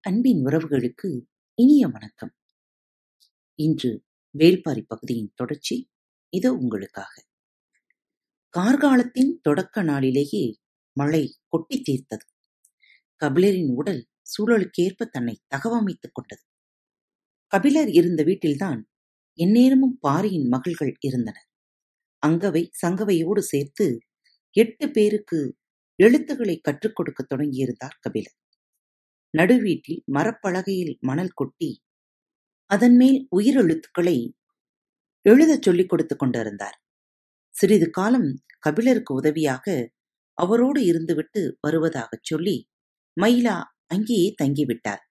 அன்பின் உறவுகளுக்கு இனிய வணக்கம். இன்று வேல்பாரி பகுதியின் தொடர்ச்சி இது உங்களுக்காக. கார்காலத்தின் தொடக்க நாளிலேயே மழை கொட்டி தீர்த்தது. கபிலரின் உடல் சூழலுக்கேற்ப தன்னை தகவமைத்துக் கொண்டது. கபிலர் இருந்த வீட்டில்தான் எந்நேரமும் பாரியின் மகள்கள் இருந்தனர். அங்கவை சங்கவையோடு சேர்த்து எட்டு பேருக்கு எழுத்துக்களை கற்றுக் கொடுக்க தொடங்கியிருந்தார் கபிலர் நடுவீட்டில் மரப்பலகையில் மணல் கொட்டி அதன் மேல் உயிரெழுத்துக்களை எழுதச் சொல்லிக் கொடுத்துக் கொண்டிருந்தார். சிறிது காலம் கபிலருக்கு உதவியாக அவரோடு இருந்துவிட்டு வருவதாகச் சொல்லி மயிலா அங்கேயே தங்கிவிட்டார்.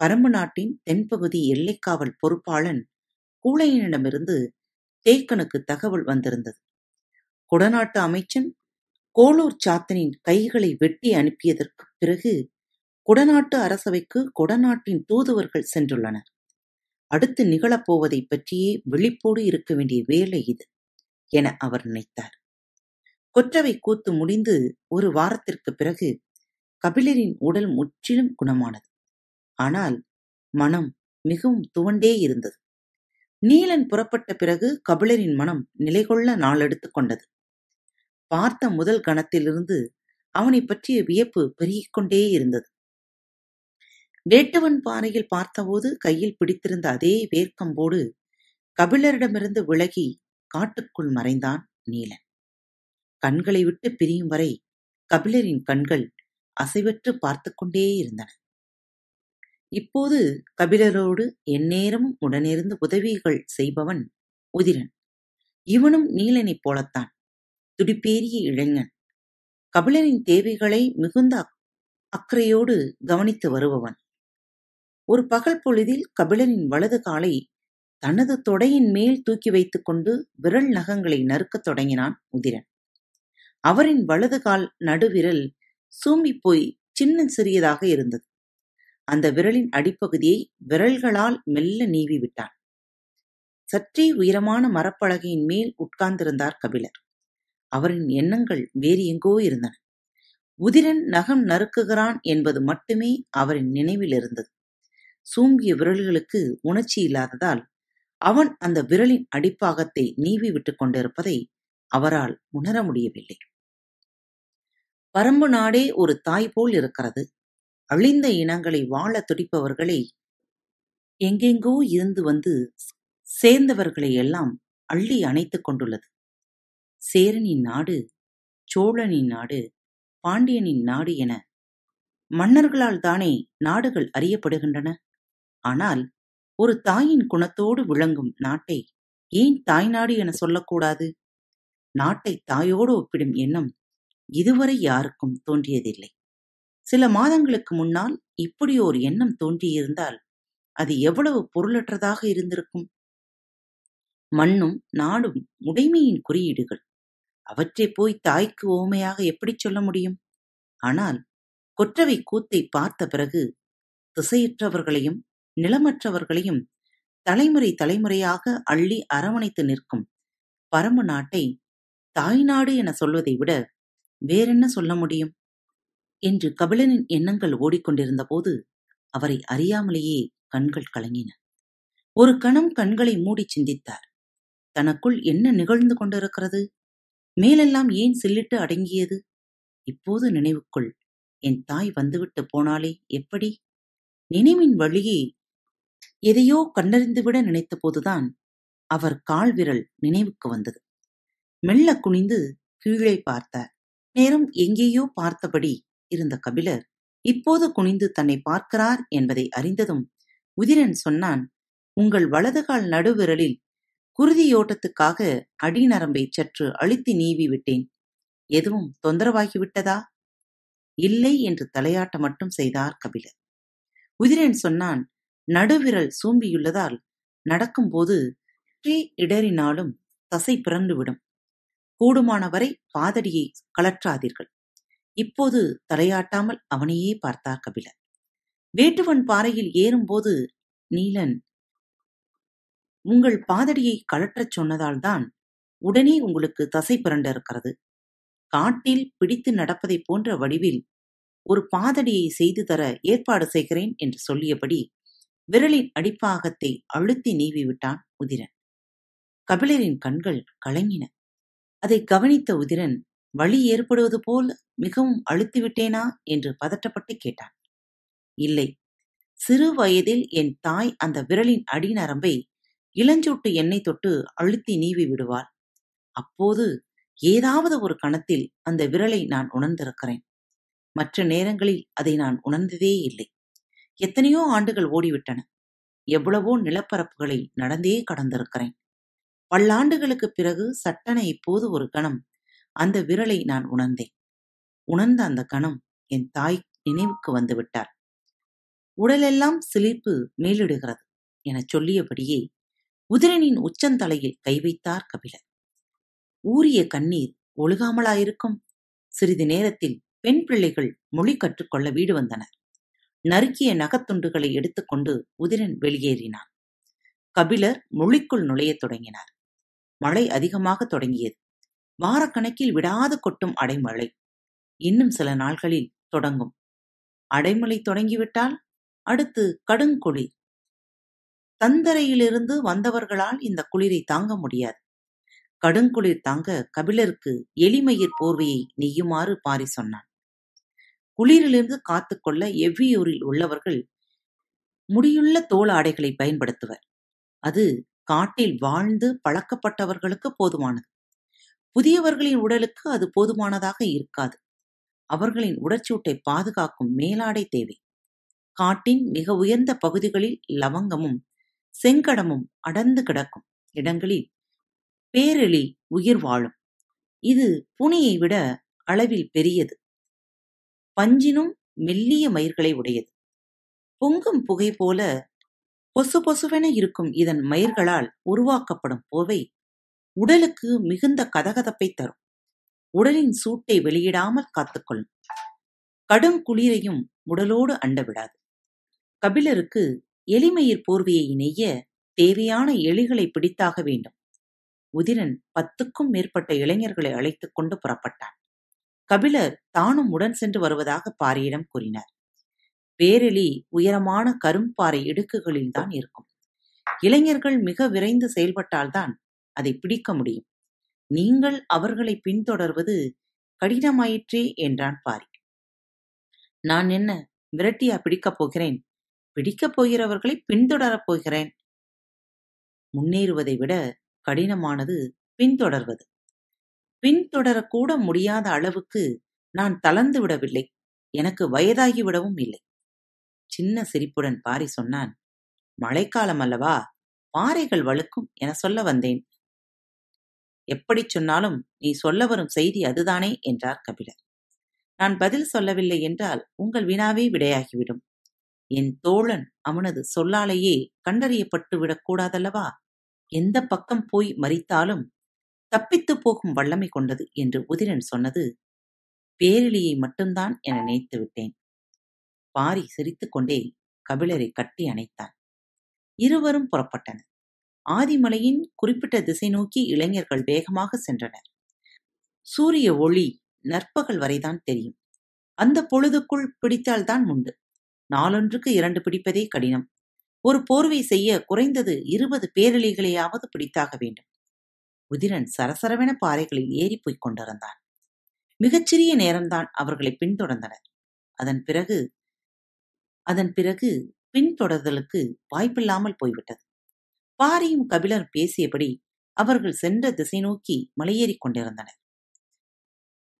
பரம்பு நாட்டின் தென்பகுதி எல்லைக்காவல் பொறுப்பாளன் கூழையனிடமிருந்து தேக்கனுக்கு தகவல் வந்திருந்தது. குடநாட்டு அமைச்சன் கோளூர் சாத்தனின் கைகளை வெட்டி அனுப்பியதற்குப் பிறகு குடநாட்டு அரசவைக்கு குடநாட்டின் தூதுவர்கள் சென்றுள்ளனர். அடுத்து நிகழப்போவதை பற்றியே விழிப்போடு இருக்க வேண்டிய வேலை இது என அவர் நினைத்தார். கொற்றவை கூத்து முடிந்து ஒரு வாரத்திற்குப் பிறகு கபிலரின் உடல் முற்றிலும் குணமானது. ஆனால் மனம் மிகவும் துவண்டே இருந்தது. நீலன் புறப்பட்ட பிறகு கபிலரின் மனம் நிலைகொள்ள நாளெடுத்துக் கொண்டது. பார்த்த முதல் கணத்திலிருந்து அவனைப் பற்றிய வியப்பு பெருகிக் கொண்டே இருந்தது. வேட்டுவன் பாறையில் பார்த்தபோது கையில் பிடித்திருந்த அதே வேர்க்கம்போடு கபிலரிடமிருந்து விலகி காட்டுக்குள் மறைந்தான் நீலன். கண்களை விட்டு பிரியும் வரை கபிலரின் கண்கள் அசைவற்று பார்த்து கொண்டே இருந்தன. இப்போது கபிலரோடு எந்நேரமும் உடனிருந்து உதவிகள் செய்பவன் உதிரன். இவனும் நீலனைப் போலத்தான். துடிப்பேறிய இளைஞன். கபிலரின் தேவைகளை மிகுந்த அக்கறையோடு கவனித்து வருபவன். ஒரு பகல் பொழுதில் கபிலரின் வலது காலை தனது தொடையின் மேல் தூக்கி வைத்துக் கொண்டு விரல் நகங்களை நறுக்கத் தொடங்கினான் உதிரன். அவரின் வலது கால் நடுவிரல் சூம்பிப் போய் சின்ன சிறியதாக இருந்தது. அந்த விரலின் அடிப்பகுதியை விரல்களால் மெல்ல நீவி விட்டான். சற்றே உயரமான மரப்பலகையின் மேல் உட்கார்ந்திருந்தார் கபிலர். அவரின் எண்ணங்கள் வேறு எங்கோ இருந்தன. உதிரன் நகம் நறுக்குகிறான் என்பது மட்டுமே அவரின் நினைவில் இருந்தது. சூம்பிய விரல்களுக்கு உணர்ச்சி இல்லாததால் அவன் அந்த விரலின் அடிப்பாகத்தை நீவி விட்டுக் கொண்டிருப்பதை அவரால் உணர முடியவில்லை. பரம்பு நாடே ஒரு தாய் போல் இருக்கிறது. அழிந்த இனங்களை வாழ துடிப்பவர்களை எங்கெங்கோ இருந்து வந்து சேர்ந்தவர்களை எல்லாம் அள்ளி அணைத்துக் கொண்டுள்ளது. சேரனின் நாடு சோழனின் நாடு பாண்டியனின் நாடு என மன்னர்களால் தானே நாடுகள் அறியப்படுகின்றன. ஆனால் ஒரு தாயின் குணத்தோடு விளங்கும் நாட்டை ஏன் தாய்நாடு என சொல்லக்கூடாது? நாட்டை தாயோடு ஒப்பிடும் எண்ணம் இதுவரை யாருக்கும் தோன்றியதில்லை. சில மாதங்களுக்கு முன்னால் இப்படி ஒரு எண்ணம் தோன்றியிருந்தால் அது எவ்வளவு பொருளற்றதாக இருந்திருக்கும்? மண்ணும் நாடும் உடைமையின் குறியீடுகள். அவற்றை போய் தாய்க்கு ஓமையாக எப்படி சொல்ல முடியும்? ஆனால் கொற்றவை கூத்தை பார்த்த பிறகு திசையற்றவர்களையும் நிலமற்றவர்களையும் தலைமுறை தலைமுறையாக அள்ளி அரவணைத்து நிற்கும் பரம்பு நாட்டை தாய்நாடு என சொல்வதை விட வேறென்ன சொல்ல முடியும்? என்று கபிலனின் எண்ணங்கள் ஓடிக்கொண்டிருந்த போது அவரை அறியாமலேயே கண்கள் கலங்கின. ஒரு கணம் கண்களை மூடி சிந்தித்தார். தனக்குள் என்ன நிகழ்ந்து கொண்டிருக்கிறது? மேலெல்லாம் ஏன் சில்லிட்டு அடங்கியது? இப்போது நினைவுக்குள் என் தாய் வந்துவிட்டு போனாலே எப்படி? நினைவின் வழியே எதையோ கண்டறிந்துவிட நினைத்த போதுதான் அவர் கால் விரல் நினைவுக்கு வந்தது. மெல்ல குனிந்து கீழே பார்த்தார். நேரம் எங்கேயோ பார்த்தபடி இருந்த கபிலர் இப்போது குனிந்து தன்னை பார்க்கிறார் என்பதை அறிந்ததும் உதிரன் சொன்னான் உங்கள் வலதுகால் நடுவிரலில் குருதியோட்டத்துக்காக அடிநரம்பை சற்று அழுத்தி நீவி விட்டேன். எதுவும் தொந்தரவாகிவிட்டதா? இல்லை என்று தலையாட்ட மட்டும் செய்தார் கபிலர். உதிரன் சொன்னான் நடுவிரல் சூம்பியுள்ளதால் நடக்கும்போது ஸ்ரீ இடறினாலும் தசை பிறந்துவிடும். கூடுமானவரை பாதடியை கலற்றாதீர்கள். இப்போது தலையாட்டாமல் அவனையே பார்த்தார் கபிலர் வேட்டுவன் பாறையில் ஏறும்போது நீலன் உங்கள் பாதடியை கழற்றச் சொன்னதால்தான் உடனே உங்களுக்கு தசை புரண்டு இருக்கிறது காட்டில் பிடித்து நடப்பதைப் போன்ற வடிவில் ஒரு பாதடியை செய்து தர ஏற்பாடு செய்கிறேன் என்று சொல்லியபடி விரலின் அடிப்பாகத்தை அழுத்தி நீவி விட்டான் உதிரன். கபிலரின் கண்கள் கலங்கின. அதை கவனித்த உதிரன் வழி ஏற்படுவது போல் மிகவும் அழுத்திவிட்டேனா என்று பதட்டப்பட்டு கேட்டான். இல்லை. சிறு வயதில் என் தாய் அந்த விரலின் அடிநரம்பை இளஞ்சூட்டு எண்ணெய் தொட்டு அழுத்தி நீவி விடுவாள். அப்போது ஏதாவது ஒரு கணத்தில் அந்த விரலை நான் உணர்ந்திருக்கிறேன். மற்ற நேரங்களில் அதை நான் உணர்ந்ததே இல்லை. எத்தனையோ ஆண்டுகள் ஓடிவிட்டன. எவ்வளவோ நிலப்பரப்புகளை நடந்தே கடந்திருக்கிறேன். பல்லாண்டுகளுக்கு பிறகு சட்டென இப்போது ஒரு கணம் அந்த விரலை நான் உணர்ந்தேன். உணர்ந்த அந்த கணம் என் தாய் நினைவுக்கு வந்துவிட்டார் உடலெல்லாம் சிலிர்ப்பு மேலிடுகிறது எனச் சொல்லியபடியே உதிரனின் உச்சந்தலையில் கை வைத்தார் கபிலர். ஊறிய கண்ணீர் ஒழுகாமலாயிருக்கும். சிறிது நேரத்தில் பெண் பிள்ளைகள் மொழி கற்றுக்கொள்ள வீடு வந்தனர். நறுக்கிய நகத்துண்டுகளை எடுத்துக்கொண்டு உதிரன் வெளியேறினான். கபிலர் மொழிக்குள் நுழையத் தொடங்கினார். மழை அதிகமாக தொடங்கியது. வாரக்கணக்கில் விடாது கொட்டும் அடைமழை. இன்னும் சில நாள்களில் தொடங்கும். அடைமழை தொடங்கிவிட்டால் அடுத்து கடுங்குளிர் தந்தரையிலிருந்து வந்தவர்களால் இந்த குளிரை தாங்க முடியாது. கடுங்குளிர் தாங்க கபிலருக்கு எலிமயிர் போர்வையை நெய்யுமாறு பாரி சொன்னான். குளிரிலிருந்து காத்துக்கொள்ள எவ்வியூரில் உள்ளவர்கள் முடியுள்ள தோல் ஆடைகளை பயன்படுத்துவர். அது காட்டில் வாழ்ந்து பழக்கப்பட்டவர்களுக்கு போதுமானது. புதியவர்களின் உடலுக்கு அது போதுமானதாக இருக்காது. அவர்களின் உடற்சூட்டை பாதுகாக்கும் மேலாடை தேவை. காட்டின் மிக உயர்ந்த பகுதிகளில் லவங்கமும் செங்கடமும் அடர்ந்து கிடக்கும் இடங்களில் பேரெளி உயிர் வாழும். இது புனியை விட அளவில் பெரியது. பஞ்சினும் மெல்லிய மயிர்களை உடையது. பொங்கும் புகை போல பொசு பொசுவென இருக்கும் இதன் மயிர்களால் உருவாக்கப்படும் போவை உடலுக்கு மிகுந்த கதகதப்பை தரும். உடலின் சூட்டை வெளியிடாமல் காத்துக்கொள்ளும். கடும் குளிரையும் உடலோடு அண்டவிடாது கபிலருக்கு எலிமயிர் போர்வையை நெய்ய தேவையான எலிகளை பிடித்தாக வேண்டும். உதிரன் பத்துக்கும் மேற்பட்ட இளைஞர்களை அழைத்துக் கொண்டு புறப்பட்டான். கபிலர் தானும் உடன் சென்று வருவதாக பாரியிடம் கூறினார். பேரெலி உயரமான கரும்பாறை இடுக்குகளில்தான் இருக்கும். இளைஞர்கள் மிக விரைந்து செயல்பட்டால்தான் அதை பிடிக்க முடியும். நீங்கள் அவர்களை பின்தொடர்வது கடினமாயிற்றே என்றான் பாரி. நான் என்ன விரட்டியா பிடிக்கப் போகிறேன்? பிடிக்கப் போகிறவர்களை பின்தொடரப் போகிறேன். முன்னேறுவதை விட கடினமானது பின்தொடர்வது. பின்தொடரக்கூட முடியாத அளவுக்கு நான் தளர்ந்து விடவில்லை. எனக்கு வயதாகிவிடவும் இல்லை. சின்ன சிரிப்புடன் பாரி சொன்னான் மழைக்காலம் அல்லவா? பாறைகள் வழுக்கும் என சொல்ல வந்தேன். எப்படி சொன்னாலும் நீ சொல்ல வரும் செய்தி அதுதானே என்றார் கபிலர். நான் பதில் சொல்லவில்லை என்றால் உங்கள் வினாவே விடையாகிவிடும். என் தோழன் அவனது சொல்லாலேயே கண்டறியப்பட்டு விடக்கூடாதல்லவா? எந்த பக்கம் போய் மறித்தாலும் தப்பித்துப் போகும் வல்லமை கொண்டது என்று உதிரன் சொன்னது பேரிலியை மட்டும்தான் என நினைத்து விட்டேன். பாரி சிரித்துக்கொண்டே கபிலரை கட்டி அணைத்தான். இருவரும் புறப்பட்டனர். ஆதிமலையின் குறிப்பிட்ட திசை நோக்கி இளைஞர்கள் வேகமாக சென்றனர். சூரிய ஒளி நற்பகல் வரைதான் தெரியும். அந்த பொழுதுக்குள் பிடித்தால்தான் உண்டு. நாளொன்றுக்கு இரண்டு பிடிப்பதே கடினம். ஒரு போர்வை செய்ய குறைந்தது இருபது பேரலிகளையாவது பிடித்தாக வேண்டும். உதிரன் சரசரவென பாறைகளில் ஏறிப் போய்க் கொண்டிருந்தான். மிகச்சிறிய நேரம்தான் அவர்களை பின்தொடர்ந்தனர். அதன் பிறகு அதன் பிறகு பின்தொடர்தலுக்கு வாய்ப்பில்லாமல் போய்விட்டது. பாரியும் கபிலர் பேசியபடி அவர்கள் சென்ற திசை நோக்கி மலையேறிக் கொண்டிருந்தனர்.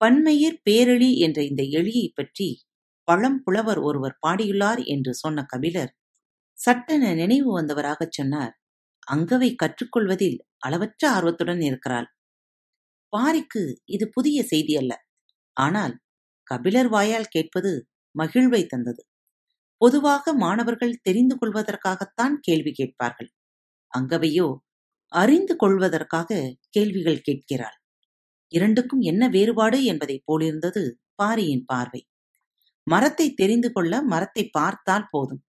பன்மையிர் பேரழி என்ற இந்த எளியை பற்றி பழம் புலவர் ஒருவர் பாடியுள்ளார் என்று சொன்ன கபிலர் சட்டென நினைவு வந்தவராகச் சொன்னார் அங்கவை கற்றுக்கொள்வதில் அளவற்ற ஆர்வத்துடன் இருக்கிறாள். பாரிக்கு இது புதிய செய்தி அல்ல. ஆனால் கபிலர் வாயால் கேட்பது மகிழ்வை தந்தது. பொதுவாக மாணவர்கள் தெரிந்து கொள்வதற்காகத்தான் கேள்வி கேட்பார்கள். அங்கவையோ அறிந்து கொள்வதற்காக கேள்விகள் கேட்கிறாள். இரண்டுக்கும் என்ன வேறுபாடு என்பதைப் போலிருந்தது பாரியின் பார்வை. மரத்தை தெரிந்து கொள்ள மரத்தை பார்த்தால் போதும்.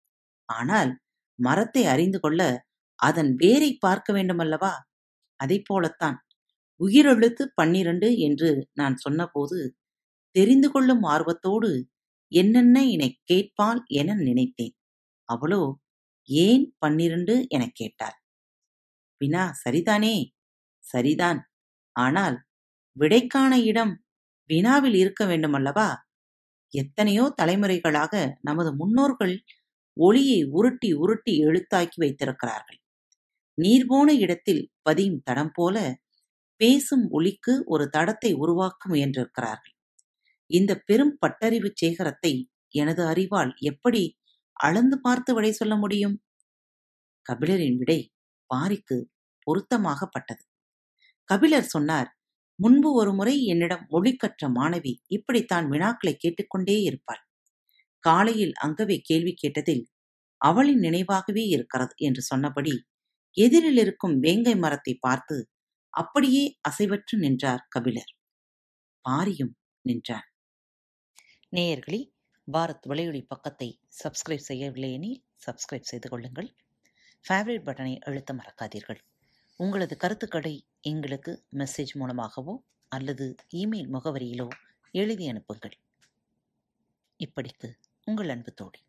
ஆனால் மரத்தை அறிந்து கொள்ள அதன் வேரை பார்க்க வேண்டுமல்லவா? அதைப் போலத்தான். உயிரெழுத்து பன்னிரண்டு என்று நான் சொன்னபோது தெரிந்து கொள்ளும் ஆர்வத்தோடு என்னென்ன எனக் கேட்பாள் என நினைத்தேன். அவளோ ஏன் பன்னிரண்டு எனக் கேட்டாள். வினா சரிதானே சரிதான். ஆனால் விடைக்கான இடம் வினாவில் இருக்க வேண்டுமல்லவா எத்தனையோ தலைமுறைகளாக நமது முன்னோர்கள் ஒளியை உருட்டி உருட்டி எழுத்தாக்கி வைத்திருக்கிறார்கள். நீர்போன இடத்தில் பதியும் தடம் போல பேசும் ஒளிக்கு ஒரு தடத்தை உருவாக்க முயன்றிருக்கிறார்கள். இந்த பெரும் பட்டறிவு சேகரத்தை எனது அறிவால் எப்படி அளந்து பார்த்து விடை சொல்ல முடியும்? கபிலரின் விடை பாரிக்கு பொருத்தமாகப்பட்டது. கபிலர் சொன்னார் முன்பு ஒரு முறை என்னிடம் மொழி கற்ற மாணவி இப்படித்தான் வினாக்களை கேட்டுக்கொண்டே இருப்பாள். காலையில் அங்கவே கேள்வி கேட்டதில் அவளின் நினைவாகவே இருக்கிறது என்று சொன்னபடி எதிரில் இருக்கும் வேங்கை மரத்தை பார்த்து அப்படியே அசைவற்று நின்றார் கபிலர். பாரியும் நின்றார் நேயர்களே பாரத் வலையொலி பக்கத்தை சப்ஸ்கிரைப் செய்யவில்லை எனில் சப்ஸ்கிரைப் செய்து கொள்ளுங்கள். ஃபேவரட் பட்டனை அழுத்த மறக்காதீர்கள். உங்களது கருத்துக்களை எங்களுக்கு மெசேஜ் மூலமாகவோ அல்லது இமெயில் முகவரியிலோ எழுதி அனுப்புங்கள். இப்படிக்கு உங்கள் அன்பு தோழி.